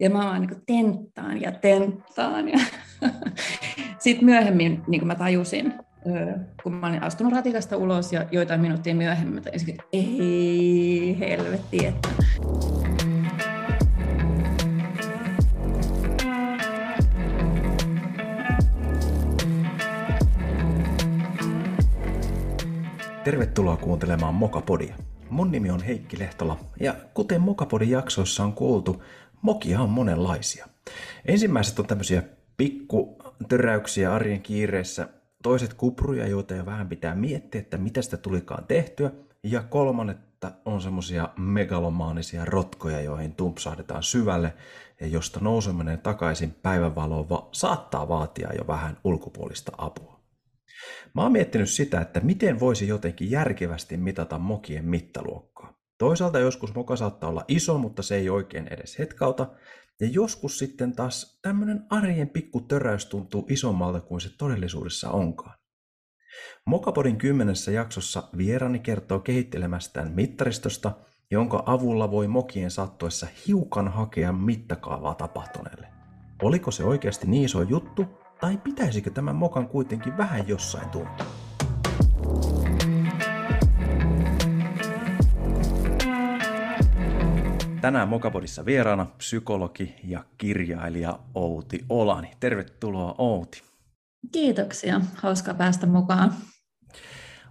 Ja mä vaan niin tenttaan ja tenttaan. Ja sitten myöhemmin niin mä tajusin, kun mä olin astunut ratikasta ulos ja joitain minuuttia myöhemmin, että ei helvetti, että Tervetuloa kuuntelemaan Mokapodia. Mun nimi on Heikki Lehtola ja kuten Mokapodin jaksoissa on kuultu, mokia on monenlaisia. Ensimmäiset on tämmöisiä pikku töräyksiä arjen kiireessä, toiset kupruja, joita jo vähän pitää miettiä, että mitä sitä tulikaan tehtyä, ja kolmannetta on semmoisia megalomaanisia rotkoja, joihin tumpsahdetaan syvälle, ja josta nouseminen takaisin päivänvaloon va- saattaa vaatia jo vähän ulkopuolista apua. Mä oon miettinyt sitä, että miten voisi jotenkin järkevästi mitata mokien mittaluokkaa. Toisaalta joskus moka saattaa olla iso, mutta se ei oikein edes hetkauta. Ja joskus sitten taas tämmöinen arjen pikku töräys tuntuu isommalta kuin se todellisuudessa onkaan. Mokapodin kymmenessä jaksossa vierani kertoo kehittelemästään mittaristosta, jonka avulla voi mokien sattuessa hiukan hakea mittakaavaa tapahtuneelle. Oliko se oikeasti niin iso juttu tai pitäisikö tämän mokan kuitenkin vähän jossain tuntua? Tänään Mokapodissa vieraana psykologi ja kirjailija Outi Olani. Tervetuloa Outi. Kiitoksia, hauska päästä mukaan.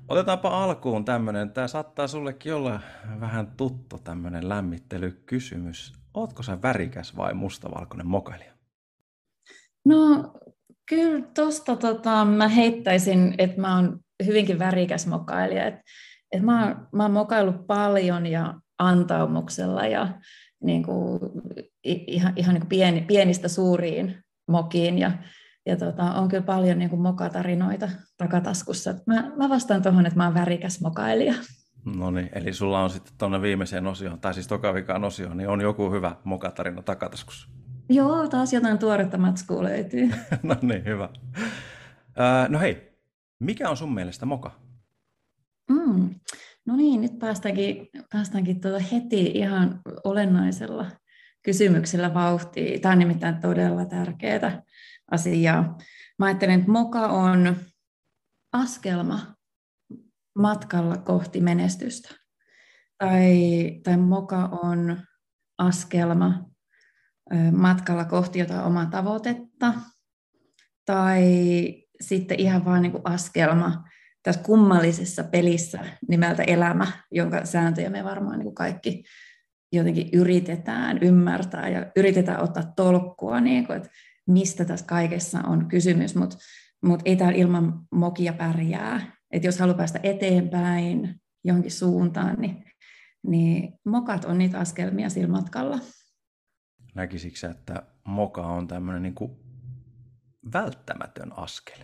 Otetaanpa alkuun tämmöinen, tämä saattaa sullekin olla vähän tuttu tämmöinen lämmittelykysymys. Ootko sä värikäs vai mustavalkoinen mokailija? No Kyllä tuosta tota, mä heittäisin, että mä oon hyvinkin värikäs mokailija. Et, et mä, oon, mä oon mokaillut paljon ja antaumuksella ja niin kuin, ihan, ihan niin kuin pieni, pienistä suuriin mokiin. Ja, ja tota, on kyllä paljon niin kuin mokatarinoita takataskussa. Mä, mä vastaan tuohon, että mä oon värikäs mokailija. No niin, eli sulla on sitten tuonne viimeiseen osioon, tai siis tokavikaan osioon, niin on joku hyvä mokatarina takataskussa. Joo, taas jotain tuoretta matskua löytyy. no niin, hyvä. Öö, no hei, mikä on sun mielestä moka? No niin, nyt päästäänkin, päästäänkin tuota heti ihan olennaisella kysymyksellä vauhtiin. Tämä on nimittäin todella tärkeää asiaa. Mä ajattelen, että moka on askelma matkalla kohti menestystä. Tai, tai moka on askelma matkalla kohti jotain omaa tavoitetta, tai sitten ihan vain niin kuin askelma tässä kummallisessa pelissä nimeltä elämä, jonka sääntöjä me varmaan niin kuin kaikki jotenkin yritetään ymmärtää ja yritetään ottaa tolkkua, niin kuin, että mistä tässä kaikessa on kysymys, mutta mut ei täällä ilman mokia pärjää. Et jos haluaa päästä eteenpäin johonkin suuntaan, niin, niin mokat on niitä askelmia sillä matkalla näkisikö että moka on tämmöinen niin välttämätön askel?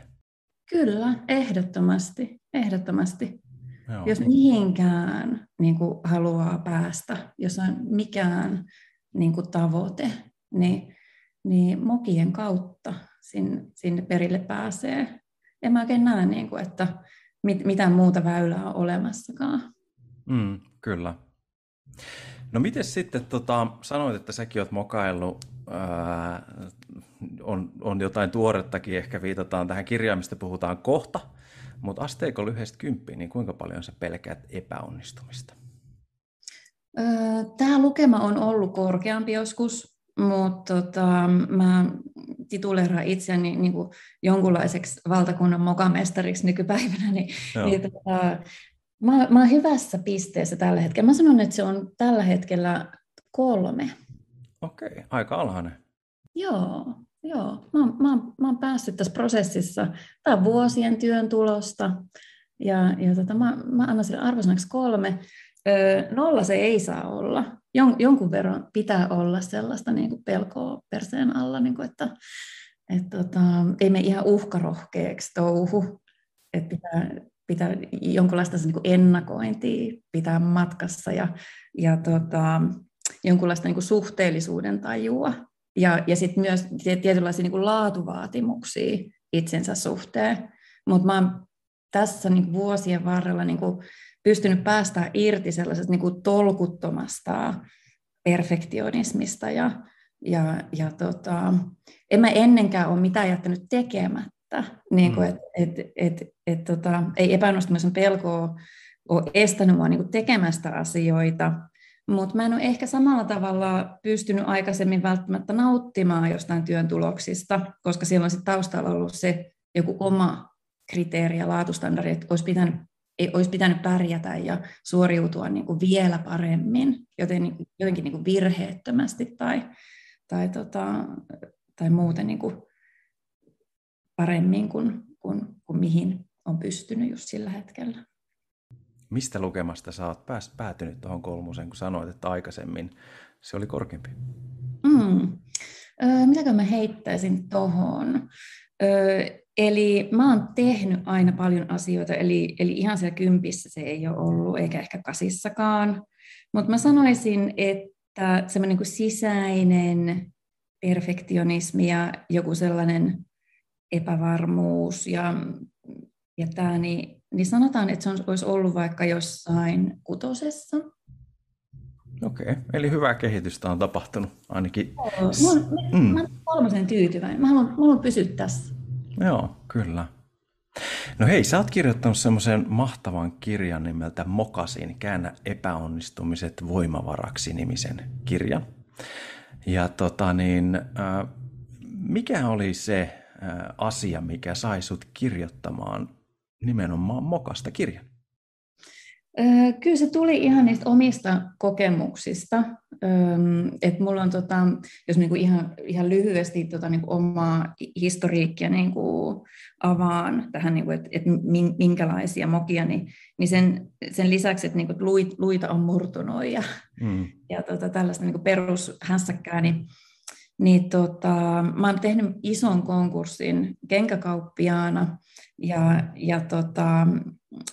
Kyllä, ehdottomasti. ehdottomasti. Joo. Jos mihinkään niin kuin haluaa päästä, jos on mikään niin kuin tavoite, niin, niin mokien kautta sinne, sinne perille pääsee. En mä oikein näe, niin kuin, että mit, mitään muuta väylää on olemassakaan. Mm, kyllä. No miten sitten, tota, sanoit, että säkin olet mokaillut, ää, on, on jotain tuorettakin, ehkä viitataan tähän kirjaan, mistä puhutaan kohta, mutta asteiko lyhyestä kymppiin, niin kuinka paljon sä pelkäät epäonnistumista? Tämä lukema on ollut korkeampi joskus, mutta tota, mä tituleeraan itseäni niin kuin jonkunlaiseksi valtakunnan mokamestariksi nykypäivänä, niin, niin tota, Mä, mä oon hyvässä pisteessä tällä hetkellä. Mä sanon, että se on tällä hetkellä kolme. Okei, okay, aika alhainen. Joo, joo. Mä, mä, mä oon päässyt tässä prosessissa. Tämä on vuosien työn tulosta. Ja, ja tota, mä, mä annan sille arvosanaksi kolme. Öö, nolla se ei saa olla. Jon, jonkun verran pitää olla sellaista niin kuin pelkoa perseen alla, niin kuin, että et, tota, ei me ihan uhkarohkeaksi touhu. Että pitää, pitää jonkunlaista niin kuin ennakointia pitää matkassa ja, ja tota, jonkunlaista niin kuin suhteellisuuden tajua ja, ja sitten myös tietynlaisia niin kuin laatuvaatimuksia itsensä suhteen. Mutta mä oon tässä niin kuin vuosien varrella niin kuin pystynyt päästä irti sellaisesta niin kuin tolkuttomasta perfektionismista ja, Ja, ja tota, en mä ennenkään ole mitään jättänyt tekemättä. Niin kuin, mm. et, et, et, et, tota, ei epäonnistumisen pelkoa ole estänyt mua niin tekemästä asioita, mutta mä en ole ehkä samalla tavalla pystynyt aikaisemmin välttämättä nauttimaan jostain työn tuloksista, koska siellä on sitten taustalla ollut se joku oma kriteeri ja laatustandardi, että olisi pitänyt, olisi pitänyt pärjätä ja suoriutua niin kuin vielä paremmin, joten, niin jotenkin niin kuin virheettömästi tai, tai, tota, tai muuten niin kuin paremmin kuin, kuin, kuin mihin on pystynyt just sillä hetkellä. Mistä lukemasta sä oot pääs, päätynyt tuohon kolmosen, kun sanoit, että aikaisemmin se oli korkeampi? Mm. Öö, mitäkö mä heittäisin tuohon? Öö, eli mä oon tehnyt aina paljon asioita, eli, eli ihan siellä kympissä se ei ole ollut, eikä ehkä kasissakaan. Mutta mä sanoisin, että semmoinen niin sisäinen perfektionismi ja joku sellainen epävarmuus ja, ja tämä, niin niin sanotaan, että se olisi ollut vaikka jossain kutosessa. Okei, okay. eli hyvää kehitystä on tapahtunut ainakin. Joo, mä, mm. mä olen kolmosen tyytyväinen. Mä haluan, mä haluan pysyä tässä. Joo, kyllä. No hei, sä oot kirjoittanut semmoisen mahtavan kirjan nimeltä Mokasin, käännä epäonnistumiset voimavaraksi nimisen kirjan. Ja tota niin, äh, mikä oli se äh, asia, mikä sai sut kirjoittamaan nimenomaan Mokasta kirjan? Kyllä se tuli ihan niistä omista kokemuksista. Että mulla on, tota, jos niinku ihan, ihan lyhyesti tota niinku omaa historiikkia niinku avaan tähän, niinku, että et minkälaisia mokia, niin, niin sen, sen lisäksi, että niinku luit, luita on murtunut ja, mm. ja tota, tällaista niinku perushässäkkää, niin, niin tota, mä oon tehnyt ison konkurssin kenkäkauppiaana, ja, ja tota,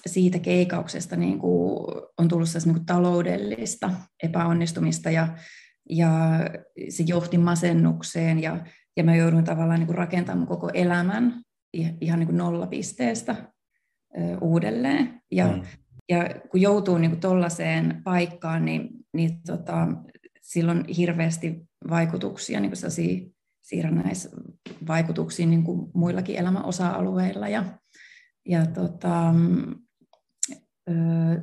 siitä keikauksesta niin kuin on tullut niin kuin taloudellista epäonnistumista ja, ja se johti masennukseen ja, ja mä joudun tavallaan niin kuin rakentamaan koko elämän ihan niin kuin nollapisteestä uudelleen. Ja, mm. ja kun joutuu niin tuollaiseen paikkaan, niin, niin tota, silloin hirveästi vaikutuksia, niin kuin siirrännäisvaikutuksiin niin kuin muillakin elämän osa-alueilla. Ja, ja tota,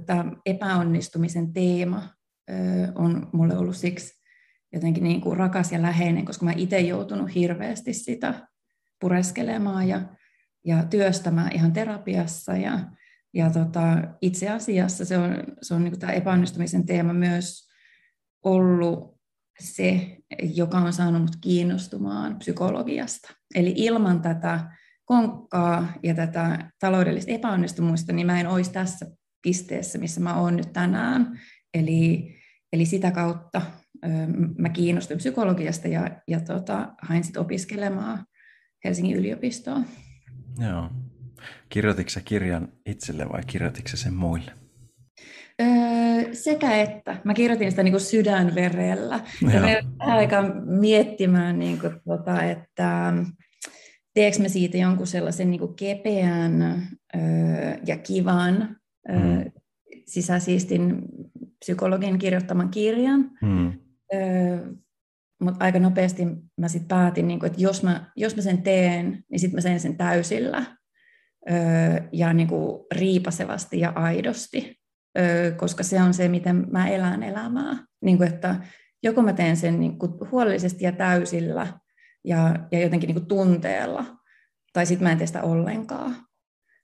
tämä epäonnistumisen teema on mulle ollut siksi jotenkin niin kuin rakas ja läheinen, koska mä itse joutunut hirveästi sitä pureskelemaan ja, ja työstämään ihan terapiassa. Ja, ja tota, itse asiassa se on, se on niin kuin tämä epäonnistumisen teema myös ollut se, joka on saanut mut kiinnostumaan psykologiasta. Eli ilman tätä konkkaa ja tätä taloudellista epäonnistumusta, niin mä en olisi tässä pisteessä, missä mä oon nyt tänään. Eli, eli sitä kautta ö, mä kiinnostuin psykologiasta ja, ja tota, hain sitten opiskelemaan Helsingin yliopistoon. Joo. Kirjoititko kirjan itselle vai kirjoititko sen muille? Öö, sekä että. Mä kirjoitin sitä niin kuin sydänverellä. Ja me aika miettimään, niin kuin, tota, että teekö me siitä jonkun sellaisen niin kuin kepeän öö, ja kivan mm. sisäsiistin psykologin kirjoittaman kirjan. Mm. Öö, Mutta aika nopeasti mä sitten päätin, niin kuin, että jos mä, jos mä sen teen, niin sitten mä sen sen täysillä öö, ja niin kuin riipasevasti ja aidosti koska se on se, miten mä elän elämää. Niin kuin, että joko mä teen sen niin kuin huolellisesti ja täysillä ja, ja jotenkin niin kuin tunteella, tai sitten mä en tee sitä ollenkaan.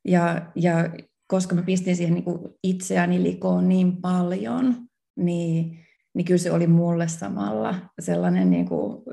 Ja, ja koska mä pistin siihen niin kuin itseäni likoon niin paljon, niin, niin kyllä se oli mulle samalla sellainen niin kuin,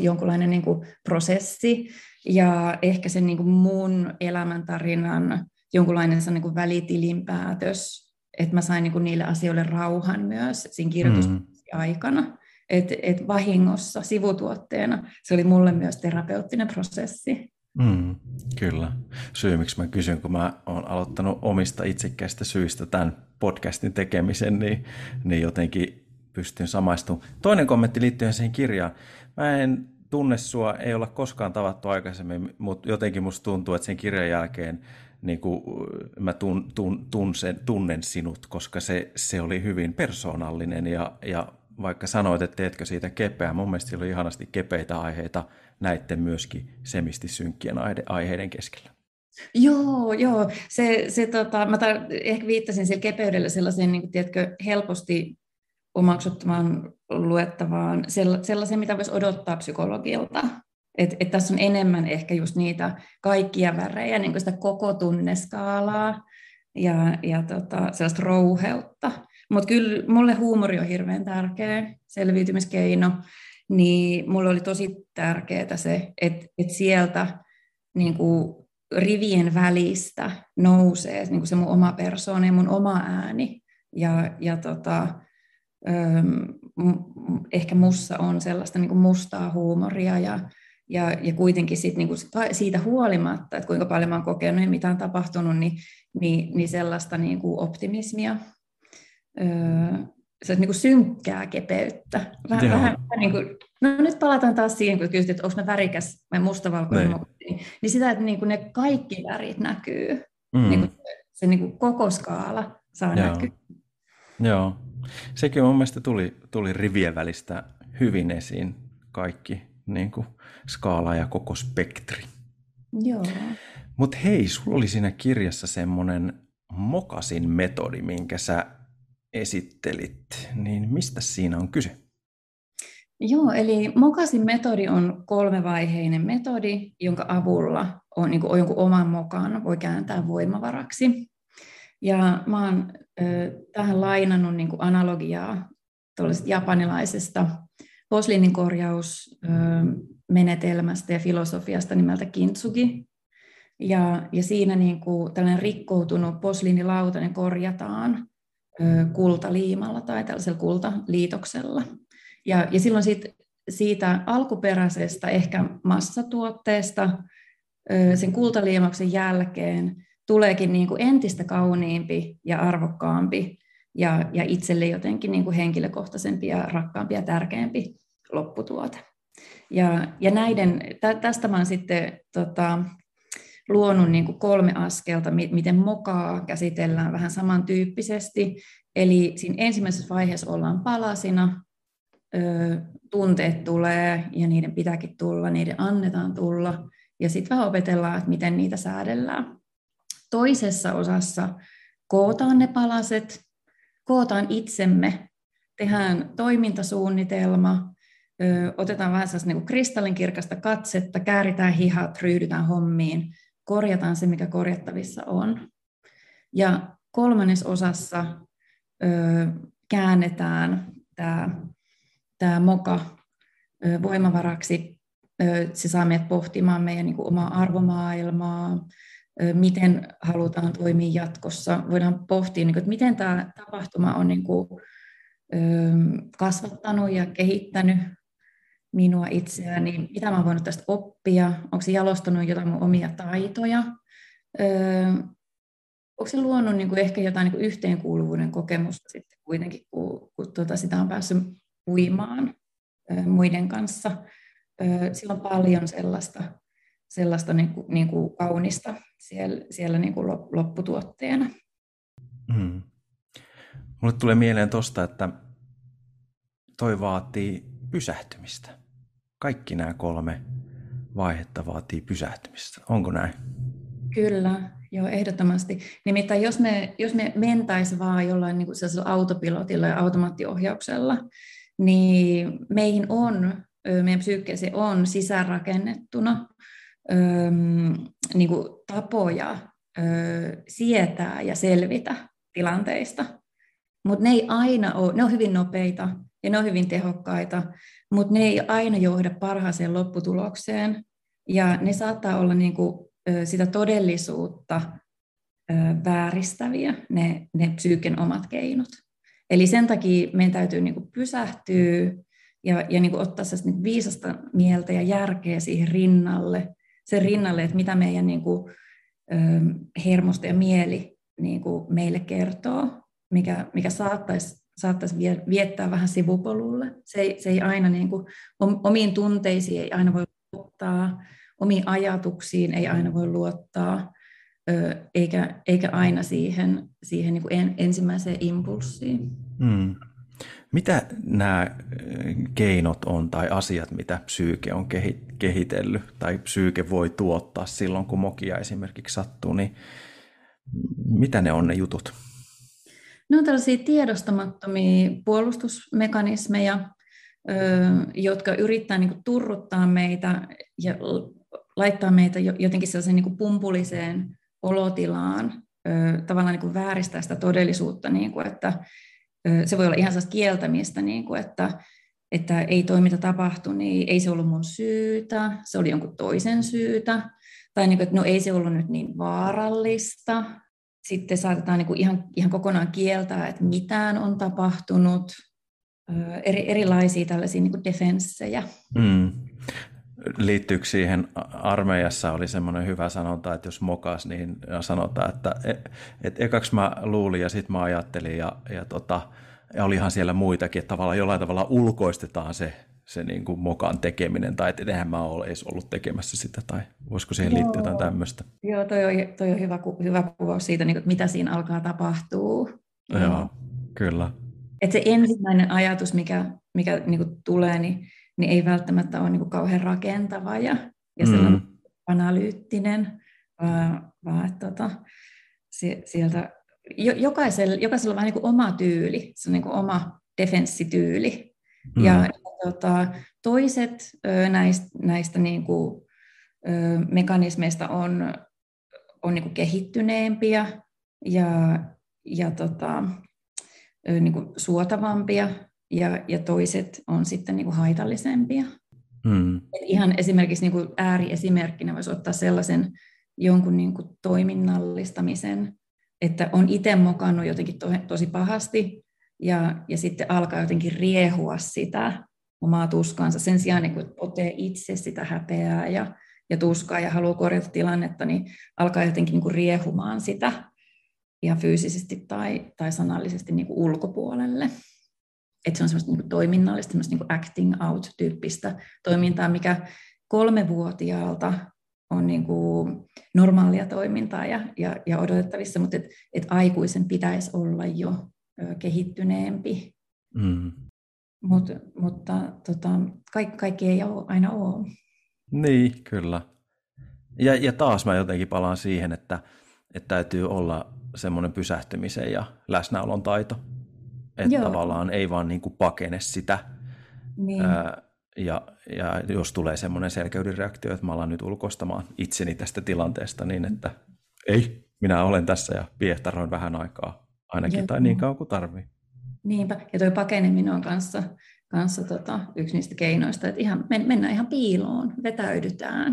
jonkunlainen niin kuin prosessi, ja ehkä sen niin kuin mun elämäntarinan jonkunlainen niin kuin välitilinpäätös, että mä sain niinku niille asioille rauhan myös siinä kirjoitusaikana. Mm. Että et vahingossa, sivutuotteena, se oli mulle myös terapeuttinen prosessi. Mm, kyllä. Syy, miksi mä kysyn, kun mä oon aloittanut omista itsekkäistä syistä tämän podcastin tekemisen, niin, niin jotenkin pystyn samaistumaan. Toinen kommentti liittyen siihen kirjaan. Mä en tunne sua, ei olla koskaan tavattu aikaisemmin, mutta jotenkin musta tuntuu, että sen kirjan jälkeen niin kuin mä tun, tun, tun sen, tunnen sinut, koska se, se oli hyvin persoonallinen ja, ja vaikka sanoit, että teetkö siitä kepeä, mun mielestä oli ihanasti kepeitä aiheita näiden myöskin semisti synkkien aiheiden keskellä. Joo, joo. Se, se, tota, mä tar- ehkä viittasin sillä kepeydellä sellaiseen, niin tiedätkö, helposti omaksuttamaan luettavaan, sellaisen, mitä voisi odottaa psykologilta. Et, et tässä on enemmän ehkä just niitä kaikkia värejä, niin sitä koko tunneskaalaa ja, ja tota, sellaista rouheutta. Mutta kyllä mulle huumori on hirveän tärkeä selviytymiskeino, niin mulle oli tosi tärkeää se, että, että sieltä niin kuin rivien välistä nousee niin kuin se mun oma persoona ja mun oma ääni. Ja, ja tota, ehkä mussa on sellaista niin kuin mustaa huumoria ja, ja, ja kuitenkin sit, niin kuin siitä huolimatta, että kuinka paljon mä oon kokenut ja mitä on tapahtunut, niin, niin, niin sellaista niin kuin optimismia, öö, se niin kuin synkkää kepeyttä. Vähän, vähän niin kuin, no nyt palataan taas siihen, kun kysyt, että onko mä värikäs vai mustavalkoinen, niin, niin sitä, että niin kuin ne kaikki värit näkyy, mm. niin kuin se niin kuin koko skaala saa Joo. näkyä. Joo, sekin mun mielestä tuli, tuli rivien välistä hyvin esiin kaikki niin kuin skaala ja koko spektri. Joo. Mutta hei, sulla oli siinä kirjassa semmoinen mokasin metodi, minkä sä esittelit, niin mistä siinä on kyse? Joo, eli mokasin metodi on kolmevaiheinen metodi, jonka avulla on niin kuin, jonkun oman mokan voi kääntää voimavaraksi. Ja mä oon ö, tähän lainannut niin kuin analogiaa japanilaisesta posliinin korjausmenetelmästä ja filosofiasta nimeltä kintsugi. Ja, ja siinä niin kuin tällainen rikkoutunut posliinilautanen korjataan kultaliimalla tai tällaisella kultaliitoksella. Ja, ja silloin siitä, siitä alkuperäisestä ehkä massatuotteesta sen kultaliimauksen jälkeen tuleekin niin kuin entistä kauniimpi ja arvokkaampi ja, ja itselle jotenkin niin kuin henkilökohtaisempi ja rakkaampi ja tärkeämpi lopputuote. Ja, ja näiden, tä, tästä olen sitten tota, luonut niin kuin kolme askelta, miten mokaa käsitellään vähän samantyyppisesti. Eli siinä ensimmäisessä vaiheessa ollaan palasina, tunteet tulee ja niiden pitääkin tulla, niiden annetaan tulla. Ja sitten vähän opetellaan, että miten niitä säädellään. Toisessa osassa kootaan ne palaset, kootaan itsemme, tehdään toimintasuunnitelma, otetaan vähän niin kristallinkirkasta katsetta, kääritään hihat, ryhdytään hommiin, korjataan se, mikä korjattavissa on. Ja kolmannes osassa ö, käännetään tämä, tämä moka ö, voimavaraksi. Se saa meidät pohtimaan meidän niin kuin, omaa arvomaailmaa, miten halutaan toimia jatkossa. Voidaan pohtia, niin kuin, että miten tämä tapahtuma on niin kuin, kasvattanut ja kehittänyt minua itseäni, mitä mä voinut tästä oppia, onko se jalostanut jotain mun omia taitoja, onko se luonut niin kuin ehkä jotain niin kuin yhteenkuuluvuuden kokemusta sitten kuitenkin, kun, kun tuota, sitä on päässyt uimaan muiden kanssa. Sillä on paljon sellaista, sellaista niin kuin, niin kuin kaunista siellä, siellä niin kuin lopputuotteena. Mm. Mulle tulee mieleen tuosta, että toi vaatii pysähtymistä kaikki nämä kolme vaihetta vaatii pysähtymistä. Onko näin? Kyllä, joo, ehdottomasti. Nimittäin jos me, jos me mentäisiin vaan jollain niin kuin autopilotilla ja automaattiohjauksella, niin meihin on, meidän psyykkeeseen on sisäänrakennettuna niin kuin tapoja sietää ja selvitä tilanteista. Mutta ne ei aina ole, ne on hyvin nopeita ja ne on hyvin tehokkaita, mutta ne ei aina johda parhaaseen lopputulokseen. Ja ne saattaa olla niin kuin, sitä todellisuutta vääristäviä, ne, ne psyyken omat keinot. Eli sen takia meidän täytyy niin kuin pysähtyä ja, ja niin kuin ottaa niin viisasta mieltä ja järkeä siihen rinnalle, sen rinnalle, että mitä meidän niin kuin, hermosto ja mieli niin kuin meille kertoo, mikä, mikä saattaisi saattaisi viettää vähän sivupolulle. Se ei, se ei aina niin kuin, omiin tunteisiin ei aina voi luottaa, omiin ajatuksiin ei aina voi luottaa, eikä, eikä aina siihen, siihen niin kuin en, ensimmäiseen impulssiin. Hmm. Mitä nämä keinot on tai asiat, mitä psyyke on kehitellyt tai psyyke voi tuottaa silloin, kun mokia esimerkiksi sattuu, niin mitä ne on ne jutut? Ne on tällaisia tiedostamattomia puolustusmekanismeja, jotka yrittää niin kuin turruttaa meitä ja laittaa meitä jotenkin sellaiseen niin kuin pumpuliseen olotilaan, tavallaan niin kuin vääristää sitä todellisuutta, niin kuin, että se voi olla ihan sellaista kieltämistä, niin kuin, että, että ei toi mitä tapahtui, niin ei se ollut mun syytä, se oli jonkun toisen syytä, tai niin kuin, että no ei se ollut nyt niin vaarallista. Sitten saatetaan niin kuin ihan, ihan kokonaan kieltää, että mitään on tapahtunut, eri, erilaisia tällaisia niin defenssejä. Mm. Liittyykö siihen armeijassa oli semmoinen hyvä sanonta, että jos mokas, niin sanotaan, että et, et ekaksi mä luulin ja sitten mä ajattelin ja, ja, tota, ja olihan siellä muitakin, että tavallaan jollain tavalla ulkoistetaan se, se niin kuin mokan tekeminen, tai että eihän mä ole edes ollut tekemässä sitä, tai voisiko siihen Joo. liittyä jotain tämmöistä? Joo, toi on, toi on hyvä, hyvä kuvaus siitä, niin kuin, mitä siinä alkaa tapahtua. Joo, kyllä. Et se ensimmäinen ajatus, mikä, mikä niin kuin tulee, niin, niin ei välttämättä ole niin kuin kauhean rakentava ja, ja mm. analyyttinen, vaan, vaan että tota, sieltä jokaisella, jokaisella on vähän niin kuin oma tyyli, se on niin kuin oma defenssityyli. Mm. Ja tota, toiset näistä, näistä niin kuin, mekanismeista on, on niin kuin kehittyneempiä ja, ja tota, niin kuin suotavampia ja, ja toiset on sitten niin kuin haitallisempia. Mm. Et ihan esimerkiksi niin kuin ääriesimerkkinä voisi ottaa sellaisen jonkun niin kuin toiminnallistamisen, että on itse mokannut jotenkin to, tosi pahasti ja, ja sitten alkaa jotenkin riehua sitä omaa tuskaansa sen sijaan, niin kuin otee itse sitä häpeää ja, ja tuskaa ja haluaa korjata tilannetta, niin alkaa jotenkin niin kuin riehumaan sitä ihan fyysisesti tai, tai sanallisesti niin kuin ulkopuolelle. Että se on semmoista niin kuin toiminnallista, semmoista niin kuin acting out-tyyppistä toimintaa, mikä kolmevuotiaalta on niin kuin normaalia toimintaa ja, ja, ja odotettavissa, mutta et, et aikuisen pitäisi olla jo kehittyneempi. Mm. Mut, mutta tota, kaikki, kaikki ei ole, aina ole. Niin, kyllä. Ja, ja taas mä jotenkin palaan siihen, että, että täytyy olla semmoinen pysähtymisen ja läsnäolon taito. Että tavallaan ei vaan niin kuin pakene sitä. Niin. Ää, ja, ja jos tulee semmoinen selkeyden reaktio, että mä alan nyt ulkoistamaan itseni tästä tilanteesta, niin että ei, minä olen tässä ja piehtaroin vähän aikaa ainakin, Joo. tai niin kauan kuin tarvii. Niinpä, ja tuo pakeneminen on kanssa, kanssa tota, yksi niistä keinoista, että ihan, mennään ihan piiloon, vetäydytään.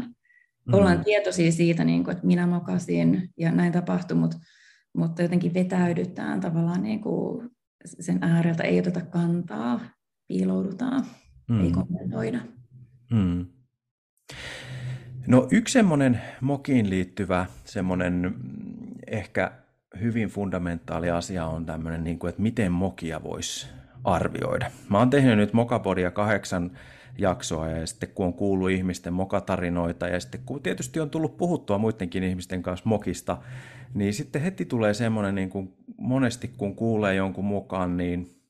Mm. Ollaan tietoisia siitä, niin kuin, että minä mokasin ja näin tapahtui, mutta mutta jotenkin vetäydytään tavallaan niin kuin sen ääreltä, ei oteta kantaa, piiloudutaan, mm. ei kommentoida. Mm. No yksi semmoinen mokiin liittyvä semmoinen ehkä hyvin fundamentaali asia on tämmöinen, niin kuin, että miten mokia voisi arvioida. Mä oon tehnyt nyt Mokapodia kahdeksan jaksoa ja sitten kun on kuullut ihmisten mokatarinoita ja sitten kun tietysti on tullut puhuttua muidenkin ihmisten kanssa mokista, niin sitten heti tulee semmoinen, niin kuin monesti kun kuulee jonkun mukaan, niin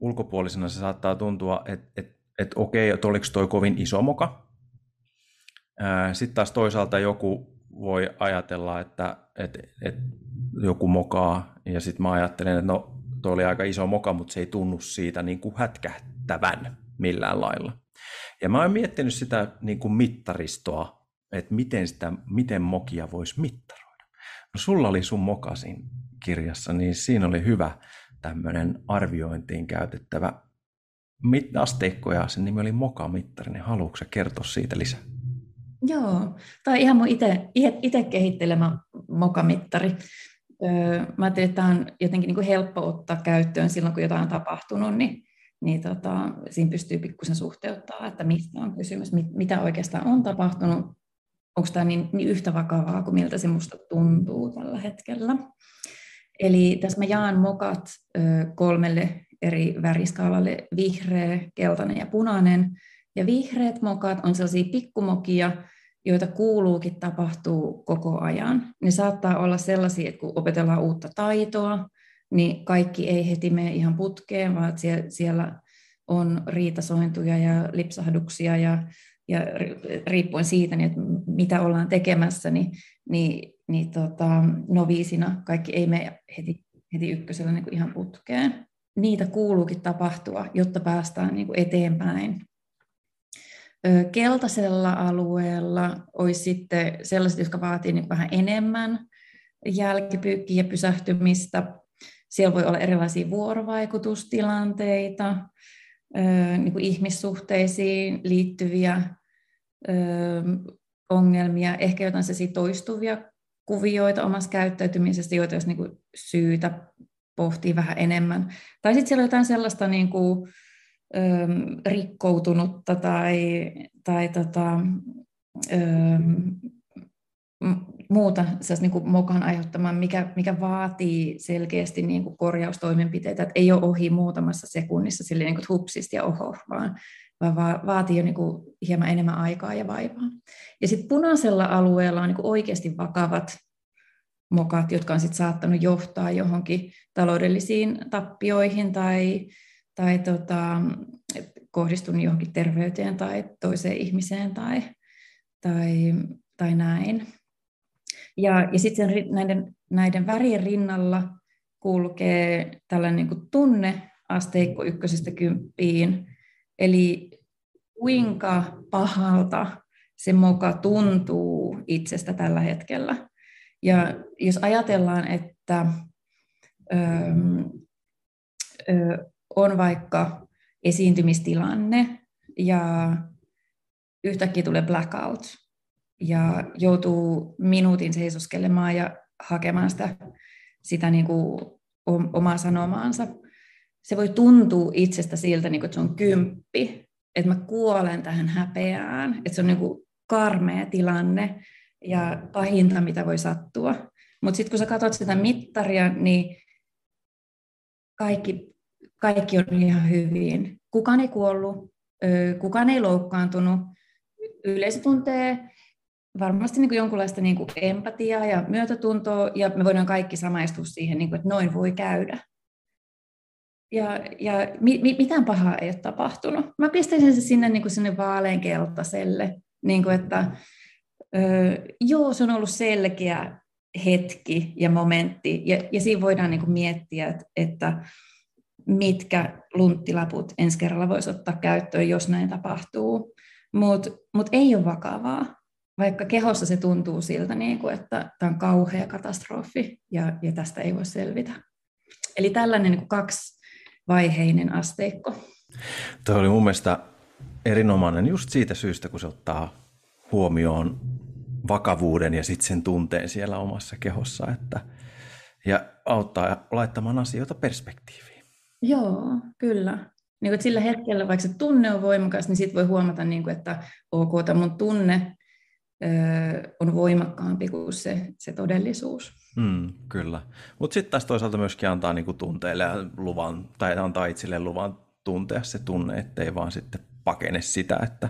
ulkopuolisena se saattaa tuntua, että, että, että okei, että oliko toi kovin iso moka. Sitten taas toisaalta joku voi ajatella, että, että, että joku mokaa, ja sitten mä ajattelen, että no, toi oli aika iso moka, mutta se ei tunnu siitä niin kuin hätkähtävän millään lailla. Ja mä oon miettinyt sitä niin kuin mittaristoa, että miten, sitä, miten mokia voisi mittaroida. No sulla oli sun mokasin kirjassa, niin siinä oli hyvä tämmöinen arviointiin käytettävä asteikko ja sen nimi oli mokamittari, niin haluatko kertoa siitä lisää? Joo, tämä on ihan mun itse kehittelemä mokamittari. Mä ajattelin, että tämä on jotenkin niin kuin helppo ottaa käyttöön silloin, kun jotain on tapahtunut, niin, niin tota, siinä pystyy pikkusen suhteuttaa, että mistä on kysymys, mitä oikeastaan on tapahtunut onko tämä niin, niin yhtä vakavaa kuin miltä se musta tuntuu tällä hetkellä. Eli tässä mä jaan mokat ö, kolmelle eri väriskaalalle, vihreä, keltainen ja punainen. Ja vihreät mokat on sellaisia pikkumokia, joita kuuluukin tapahtuu koko ajan. Ne saattaa olla sellaisia, että kun opetellaan uutta taitoa, niin kaikki ei heti mene ihan putkeen, vaan siellä on riitasointuja ja lipsahduksia ja, ja riippuen siitä, niin että mitä ollaan tekemässä, niin, niin, niin tota, noviisina kaikki ei mene heti, heti ykkösellä niin kuin ihan putkeen. Niitä kuuluukin tapahtua, jotta päästään niin kuin eteenpäin. Keltaisella alueella olisi sitten sellaiset, jotka vaatii niin vähän enemmän jälkipyykkiä ja pysähtymistä. Siellä voi olla erilaisia vuorovaikutustilanteita, niin kuin ihmissuhteisiin liittyviä ongelmia, ehkä jotain toistuvia kuvioita omassa käyttäytymisestä, joita olisi niin kuin syytä pohtia vähän enemmän. Tai sitten siellä on jotain sellaista niin kuin, rikkoutunutta tai, tai tota, muuta niin kuin mokan aiheuttamaan, mikä, mikä vaatii selkeästi niin kuin korjaustoimenpiteitä, että ei ole ohi muutamassa sekunnissa sille niin kuin hupsista ja oho, vaan, vaan vaatii jo niin kuin hieman enemmän aikaa ja vaivaa. Ja sitten punaisella alueella on niin kuin oikeasti vakavat mokat, jotka on sitten saattanut johtaa johonkin taloudellisiin tappioihin tai, tai tota, kohdistunut johonkin terveyteen tai toiseen ihmiseen tai, tai, tai näin. Ja, ja sitten näiden, näiden värien rinnalla kulkee tällainen niin kuin tunneasteikko ykkösestä kymppiin, eli kuinka pahalta se moka tuntuu itsestä tällä hetkellä. Ja jos ajatellaan, että ö, ö, on vaikka esiintymistilanne ja yhtäkkiä tulee blackout, ja joutuu minuutin seisoskelemaan ja hakemaan sitä, sitä niin kuin omaa sanomaansa. Se voi tuntua itsestä siltä, niin kuin, että se on kymppi, että mä kuolen tähän häpeään, että se on niin kuin karmea tilanne ja pahinta, mitä voi sattua. Mutta sitten kun sä katsot sitä mittaria, niin kaikki, kaikki on ihan hyvin. Kukaan ei kuollut, kukaan ei loukkaantunut. Yleisö tuntee varmasti niin kuin jonkunlaista niin kuin empatiaa ja myötätuntoa, ja me voidaan kaikki samaistua siihen, niin kuin, että noin voi käydä. Ja, ja mi, mi, mitään pahaa ei ole tapahtunut. Mä pistäisin se sinne, niin kuin sinne vaaleankeltaiselle, niin kuin, että ö, joo, se on ollut selkeä hetki ja momentti, ja, ja siinä voidaan niin kuin miettiä, että, että mitkä lunttilaput ensi kerralla voisi ottaa käyttöön, jos näin tapahtuu. Mutta mut ei ole vakavaa vaikka kehossa se tuntuu siltä, niin kuin, että tämä on kauhea katastrofi ja, ja tästä ei voi selvitä. Eli tällainen niin kaksivaiheinen asteikko. Tuo oli mun mielestä erinomainen just siitä syystä, kun se ottaa huomioon vakavuuden ja sitten sen tunteen siellä omassa kehossa, että, ja auttaa laittamaan asioita perspektiiviin. Joo, kyllä. Niin kuin, sillä hetkellä, vaikka se tunne on voimakas, niin sitten voi huomata, niin kuin, että ok, tämä mun tunne on voimakkaampi kuin se, se todellisuus. Mm, kyllä. Mutta sitten taas toisaalta myöskin antaa niinku tunteille luvan, tai antaa itselle luvan tuntea se tunne, ettei vaan sitten pakene sitä, että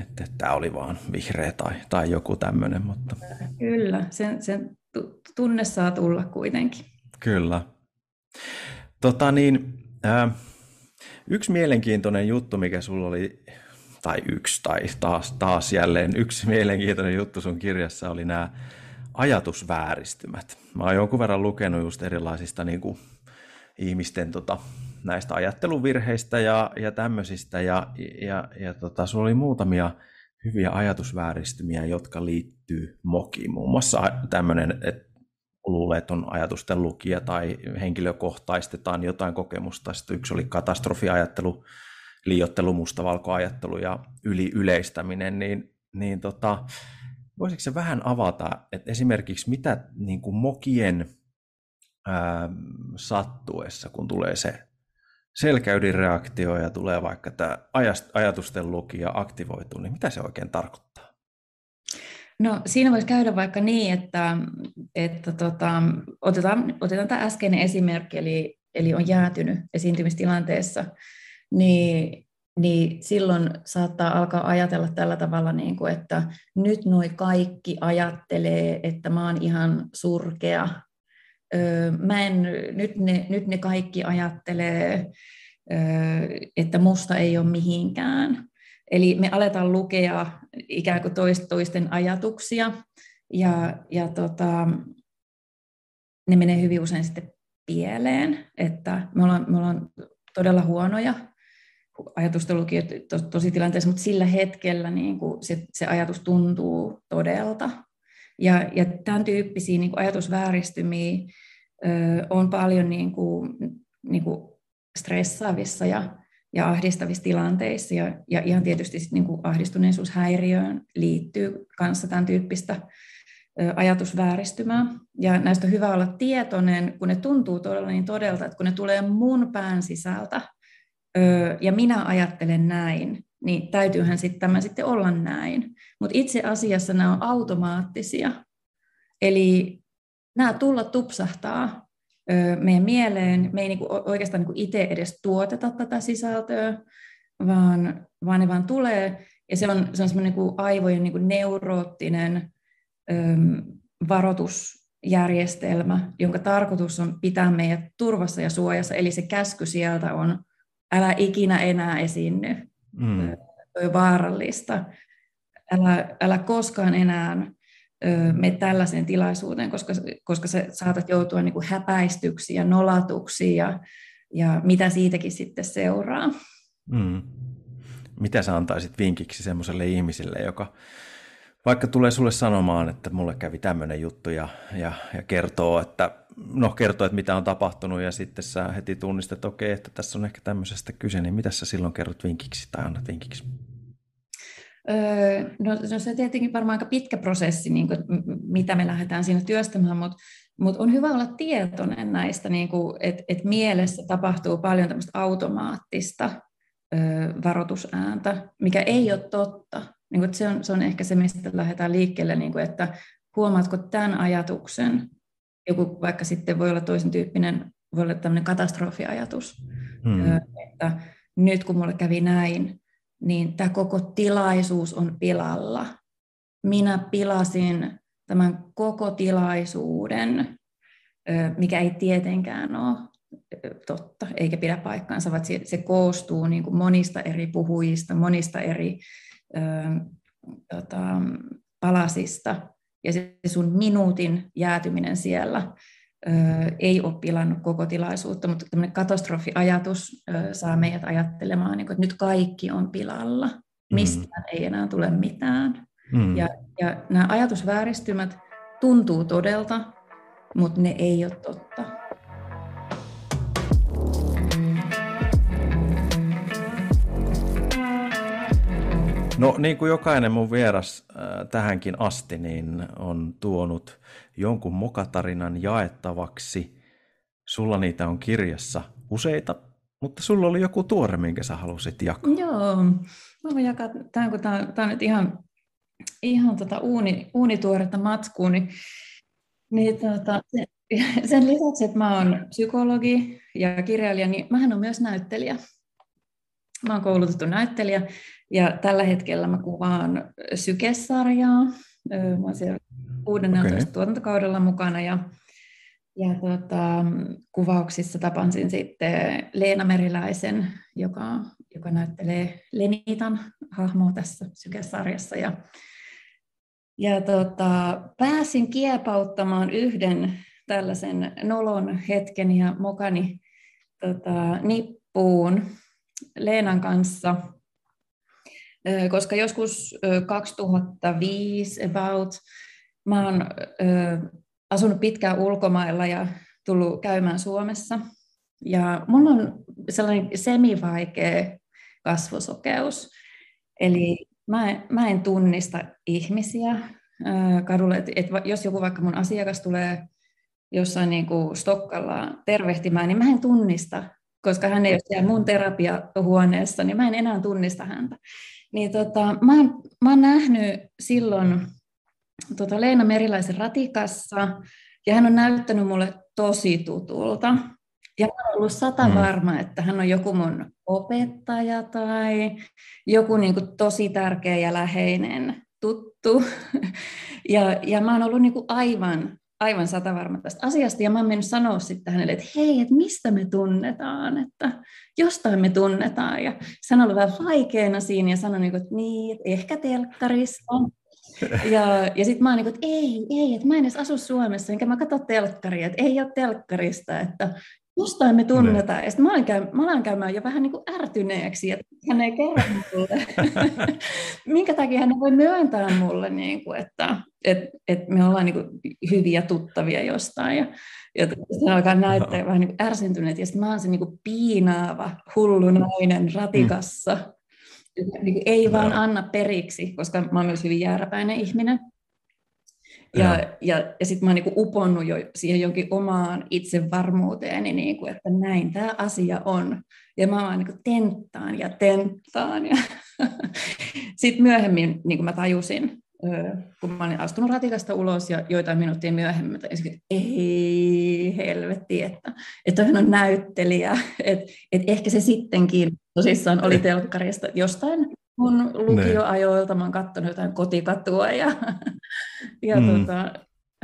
että tämä oli vaan vihreä tai, tai joku tämmöinen. Mutta... Kyllä, sen, sen tunne saa tulla kuitenkin. Kyllä. Tota niin, ää, yksi mielenkiintoinen juttu, mikä sulla oli tai yksi, tai taas, taas jälleen yksi mielenkiintoinen juttu sun kirjassa oli nämä ajatusvääristymät. Mä oon jonkun verran lukenut just erilaisista niin kuin, ihmisten tota, näistä ajatteluvirheistä ja, ja tämmöisistä, ja, ja, ja tota, sulla oli muutamia hyviä ajatusvääristymiä, jotka liittyy mokiin. Muun muassa tämmöinen, että luulee, että on ajatusten lukija tai henkilökohtaistetaan jotain kokemusta. Sitten yksi oli katastrofiajattelu, liiottelu, mustavalkoajattelu ja yli yleistäminen, niin, niin tota, voisiko se vähän avata, että esimerkiksi mitä niin kuin mokien ää, sattuessa, kun tulee se selkäydinreaktio ja tulee vaikka tämä ajatusten lukija aktivoituu, niin mitä se oikein tarkoittaa? No siinä voisi käydä vaikka niin, että, että tota, otetaan, otetaan tämä äskeinen esimerkki, eli, eli on jäätynyt esiintymistilanteessa niin, niin silloin saattaa alkaa ajatella tällä tavalla, niin kuin, että nyt noi kaikki ajattelee, että mä oon ihan surkea mä en, nyt, ne, nyt ne kaikki ajattelee, että musta ei ole mihinkään. Eli me aletaan lukea ikään kuin toisten ajatuksia, ja, ja tota, ne menee hyvin usein sitten pieleen, että me ollaan, me ollaan todella huonoja ajatustelukin to, tosi tilanteessa, mutta sillä hetkellä niin kuin se, se ajatus tuntuu todelta. Ja, ja tämän tyyppisiä niin kuin ajatusvääristymiä ö, on paljon niin kuin, niin kuin stressaavissa ja, ja ahdistavissa tilanteissa. Ja, ja ihan tietysti sit, niin kuin ahdistuneisuushäiriöön liittyy kanssa tämän tyyppistä ajatusvääristymää. Ja näistä on hyvä olla tietoinen, kun ne tuntuu todella niin todelta, että kun ne tulee mun pään sisältä, ja minä ajattelen näin, niin täytyyhän sitten tämä sitten olla näin. Mutta itse asiassa nämä on automaattisia. Eli nämä tulla tupsahtaa meidän mieleen. Me ei niinku oikeastaan niinku itse edes tuoteta tätä sisältöä, vaan, vaan ne vaan tulee. Ja se on, se on semmoinen niinku aivojen niinku neuroottinen varoitusjärjestelmä, jonka tarkoitus on pitää meidät turvassa ja suojassa. Eli se käsky sieltä on, älä ikinä enää esiinny, mm. on vaarallista. Älä, älä koskaan enää me tällaiseen tilaisuuteen, koska, koska sä saatat joutua niin kuin häpäistyksiin ja nolatuksiin ja, ja mitä siitäkin sitten seuraa. Mm. Mitä sä antaisit vinkiksi semmoiselle ihmiselle, joka vaikka tulee sulle sanomaan, että mulle kävi tämmöinen juttu ja, ja, ja kertoo, että no kertoo, että mitä on tapahtunut ja sitten sä heti tunnistat, että okei, että tässä on ehkä tämmöisestä kyse, niin mitä sä silloin kerrot vinkiksi tai annat vinkiksi? Öö, no, no se tietenkin varmaan aika pitkä prosessi, niin kuin, mitä me lähdetään siinä työstämään, mutta mut on hyvä olla tietoinen näistä, niin että et mielessä tapahtuu paljon tämmöistä automaattista ö, varoitusääntä, mikä ei ole totta. Niin kuin, se, on, se on ehkä se, mistä lähdetään liikkeelle, niin kuin, että huomaatko tämän ajatuksen, joku vaikka sitten voi olla toisen tyyppinen, voi olla tämmöinen katastrofiajatus, hmm. että nyt kun mulle kävi näin, niin tämä koko tilaisuus on pilalla. Minä pilasin tämän koko tilaisuuden, mikä ei tietenkään ole totta, eikä pidä paikkaansa, vaan se, se koostuu niin kuin monista eri puhujista, monista eri ö, tota, palasista, ja se sun minuutin jäätyminen siellä ei ole pilannut koko tilaisuutta, mutta tämmöinen katastrofiajatus saa meidät ajattelemaan, niin kuin, että nyt kaikki on pilalla, mistään mm. ei enää tule mitään. Mm. Ja, ja nämä ajatusvääristymät tuntuu todelta, mutta ne ei ole totta. No niin kuin jokainen mun vieras äh, tähänkin asti, niin on tuonut jonkun mokatarinan jaettavaksi. Sulla niitä on kirjassa useita, mutta sulla oli joku tuore, minkä sä halusit jakaa. Joo, mä voin jakaa tämän, kun tämä, tämä on nyt ihan, ihan tota uuni, uunituoretta matskua, niin, niin tota, sen lisäksi, että mä oon psykologi ja kirjailija, niin mähän on myös näyttelijä. Mä oon koulutettu näyttelijä ja tällä hetkellä mä kuvaan sykesarjaa. Mä oon siellä 16 okay. tuotantokaudella mukana ja, ja tota, kuvauksissa tapansin sitten Leena Meriläisen, joka, joka näyttelee Lenitan hahmoa tässä sykesarjassa. Ja, ja tota, pääsin kiepauttamaan yhden tällaisen nolon hetken ja mokani tota, nippuun Leenan kanssa, koska joskus 2005 about Mä oon asunut pitkään ulkomailla ja tullut käymään Suomessa. Ja mulla on sellainen semivaikea kasvosokeus. Eli mä en, mä en tunnista ihmisiä kadulla. Et, et jos joku vaikka mun asiakas tulee jossain niin kuin Stokkalla tervehtimään, niin mä en tunnista, koska hän ei ole siellä mun terapiahuoneessa, niin mä en enää tunnista häntä. Niin tota, mä, oon, mä oon nähnyt silloin tota Leena Meriläisen ratikassa, ja hän on näyttänyt mulle tosi tutulta. Ja mä olen ollut sata mm. varma, että hän on joku mun opettaja tai joku niin kuin tosi tärkeä ja läheinen tuttu. Ja, ja mä oon ollut niin kuin aivan, aivan satavarma tästä asiasta, ja mä oon mennyt sanoa sitten hänelle, että hei, että mistä me tunnetaan, että jostain me tunnetaan, ja hän oli vähän vaikeana siinä, ja sanoi, niin että niin, että ehkä telkkarista, ja, ja sitten mä oon niin kuin, että ei, ei, että mä en edes asu Suomessa, enkä mä katso telkkaria, että ei ole telkkarista, että jostain me tunnetaan. Ne. Ja sitten mä alan, käy, mä alan käymään jo vähän niin kuin ärtyneeksi, että hän ei kerro mulle, minkä takia hän voi myöntää mulle, niin kuin, että et, et me ollaan niin kuin hyviä tuttavia jostain. Ja, ja sitten alkaa näyttää no. vähän niin kuin ärsyyntyneet, ja sitten mä oon se niin kuin piinaava, hullu nainen ratikassa, mm niin kuin ei vaan anna periksi, koska mä oon myös hyvin jääräpäinen ihminen. Ja, ja, ja, ja sitten mä oon niin uponnut jo siihen jonkin omaan itsevarmuuteeni, niin kuin, että näin tämä asia on. Ja mä vaan niin tenttaan ja tenttaan. Ja sitten myöhemmin niin kuin mä tajusin, kun mä olin astunut ratikasta ulos ja joitain minuuttia myöhemmin, että ei helvetti, että, että on näyttelijä, että, että ehkä se sittenkin tosissaan oli telkkarista jostain mun lukioajoilta, mä oon katsonut jotain kotikatua ja, ja mm. tota,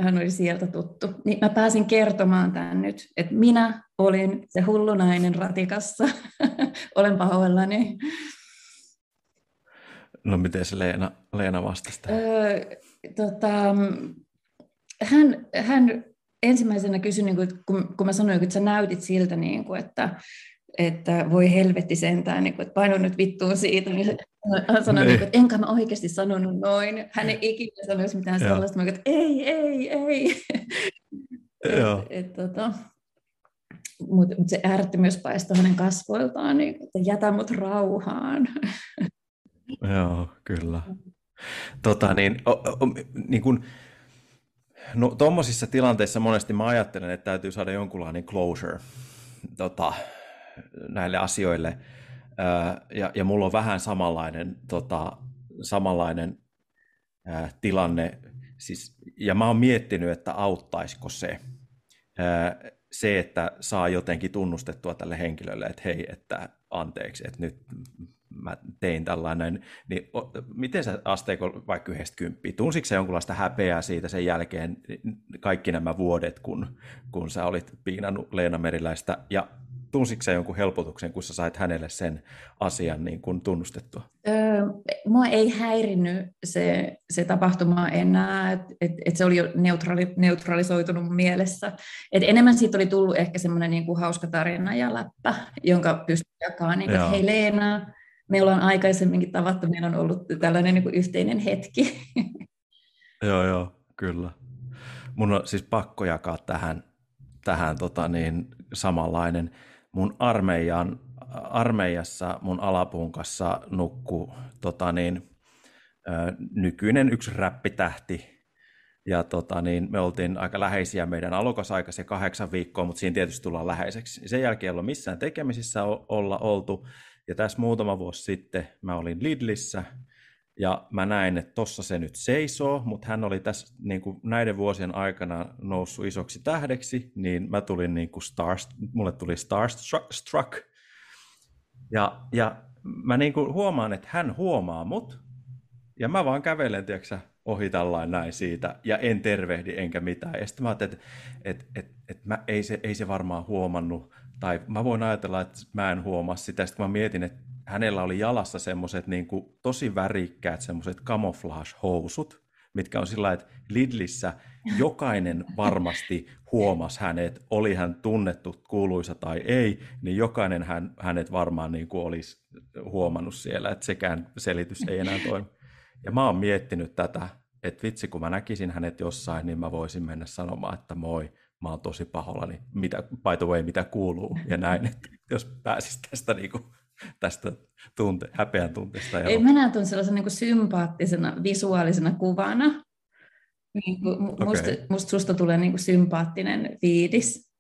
hän oli sieltä tuttu. Niin mä pääsin kertomaan tämän nyt, että minä olin se hullunainen ratikassa, olen pahoillani. No miten se Leena, Leena vastasi öö, tota, hän, hän ensimmäisenä kysyi, niin kuin, kun, kun mä sanoin, että sä näytit siltä, niin kuin, että, että voi helvetti sentään, niin kuin, että paino nyt vittuun siitä, niin hän sanoi, niin kuin, että enkä mä oikeasti sanonut noin. Hän ei ikinä sanoisi mitään Joo. sellaista, mä että ei, ei, ei. Joo. et, et, tota, mutta mut se ärtymys paistoi hänen kasvoiltaan, niin, että jätä mut rauhaan. Joo, kyllä. Tota, niin, o, o, niin kun, no, tuommoisissa tilanteissa monesti mä ajattelen, että täytyy saada jonkunlainen closure tota, näille asioille. Ja, ja mulla on vähän samanlainen, tota, samanlainen ää, tilanne. Siis, ja mä oon miettinyt, että auttaisiko se, ää, se, että saa jotenkin tunnustettua tälle henkilölle, että hei, että anteeksi, että nyt mä tein tällainen, niin miten sä asteikolla vaikka yhdestä kymppiä, tunsitko sä jonkunlaista häpeää siitä sen jälkeen kaikki nämä vuodet, kun, kun sä olit piinannut Leena Meriläistä, ja tunsitko sä jonkun helpotuksen, kun sä sait hänelle sen asian niin kuin tunnustettua? Öö, mua ei häirinnyt se, se tapahtuma enää, että et, et se oli jo neutraali, neutralisoitunut mielessä. Et enemmän siitä oli tullut ehkä semmoinen niin kuin hauska tarina ja läppä, jonka pystyi jakamaan, niin kuin, että hei Leena, me ollaan aikaisemminkin tavattu, meillä on ollut tällainen niin kuin yhteinen hetki. Joo, joo, kyllä. Mun on siis pakko jakaa tähän, tähän tota niin, samanlainen. Mun armeijan, armeijassa mun alapunkassa nukku tota niin, nykyinen yksi räppitähti, ja tota, niin me oltiin aika läheisiä meidän alukasaika se kahdeksan viikkoa, mutta siinä tietysti tullaan läheiseksi. Sen jälkeen ei ole missään tekemisissä olla oltu. Ja tässä muutama vuosi sitten mä olin Lidlissä ja mä näin, että tossa se nyt seisoo, mutta hän oli tässä niin kuin näiden vuosien aikana noussut isoksi tähdeksi, niin mä tulin niin kuin stars, mulle tuli starstruck. Ja, ja mä niin kuin huomaan, että hän huomaa mut, ja mä vaan kävelen, tiedätkö, ohi tällainen näin siitä, ja en tervehdi enkä mitään. Ja sitten mä ajattelin, että, että, että, että mä, ei, se, ei se varmaan huomannut, tai mä voin ajatella, että mä en huomaa sitä, sitten mä mietin, että hänellä oli jalassa semmoiset niin kuin, tosi värikkäät semmoiset camouflage-housut, mitkä on sillä että Lidlissä jokainen varmasti huomasi hänet, oli hän tunnettu, kuuluisa tai ei, niin jokainen hän, hänet varmaan niin kuin olisi huomannut siellä, että sekään selitys ei enää toimi. Ja mä oon miettinyt tätä, että vitsi kun mä näkisin hänet jossain, niin mä voisin mennä sanomaan, että moi, mä oon tosi pahollani, mitä, by the way, mitä kuuluu ja näin, että jos pääsis tästä, niin kuin, tästä tunte, häpeän tunteesta. Ei, mä näen tuon sellaisen niin sympaattisena visuaalisena kuvana. Niin kuin, musta, okay. musta susta tulee niin kuin sympaattinen fiilis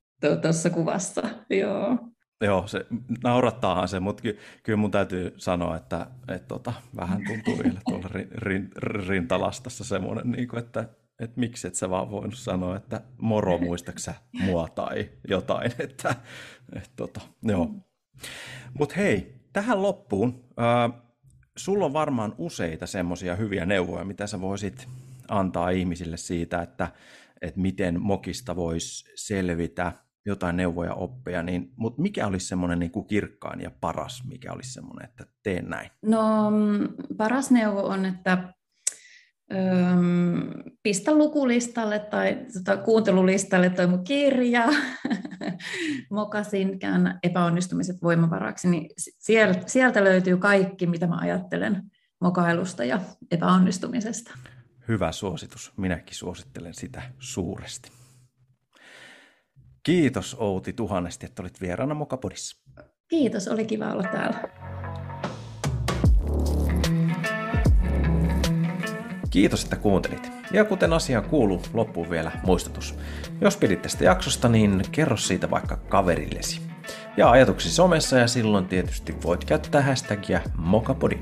tuossa kuvassa. Joo. Joo, se, naurattaahan se, mutta ky, kyllä mun täytyy sanoa, että et, tota, vähän tuntuu vielä tuolla rin, rin, rintalastassa semmoinen, niin kuin, että et miksi et sä vaan voinut sanoa, että moro muistaksä mua tai jotain. Että, et, tota, joo. Mut hei, tähän loppuun. Äh, sulla on varmaan useita semmoisia hyviä neuvoja, mitä sä voisit antaa ihmisille siitä, että että miten mokista voisi selvitä, jotain neuvoja oppeja, niin, mutta mikä olisi semmoinen niin kirkkaan ja paras, mikä olisi semmoinen, että teen näin? No mm, paras neuvo on, että Öm, pistä lukulistalle tai tota, kuuntelulistalle toi mun kirja, mokasin, käännä epäonnistumiset voimavaraksi, niin sieltä, sieltä löytyy kaikki, mitä mä ajattelen mokailusta ja epäonnistumisesta. Hyvä suositus. Minäkin suosittelen sitä suuresti. Kiitos Outi tuhannesti, että olit vieraana Mokapodissa. Kiitos, oli kiva olla täällä. Kiitos, että kuuntelit. Ja kuten asiaan kuuluu, loppuu vielä muistutus. Jos pidit tästä jaksosta, niin kerro siitä vaikka kaverillesi. Ja ajatuksi somessa ja silloin tietysti voit käyttää hashtagia Mokapodi.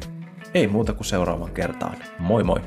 Ei muuta kuin seuraavan kertaan. Moi moi!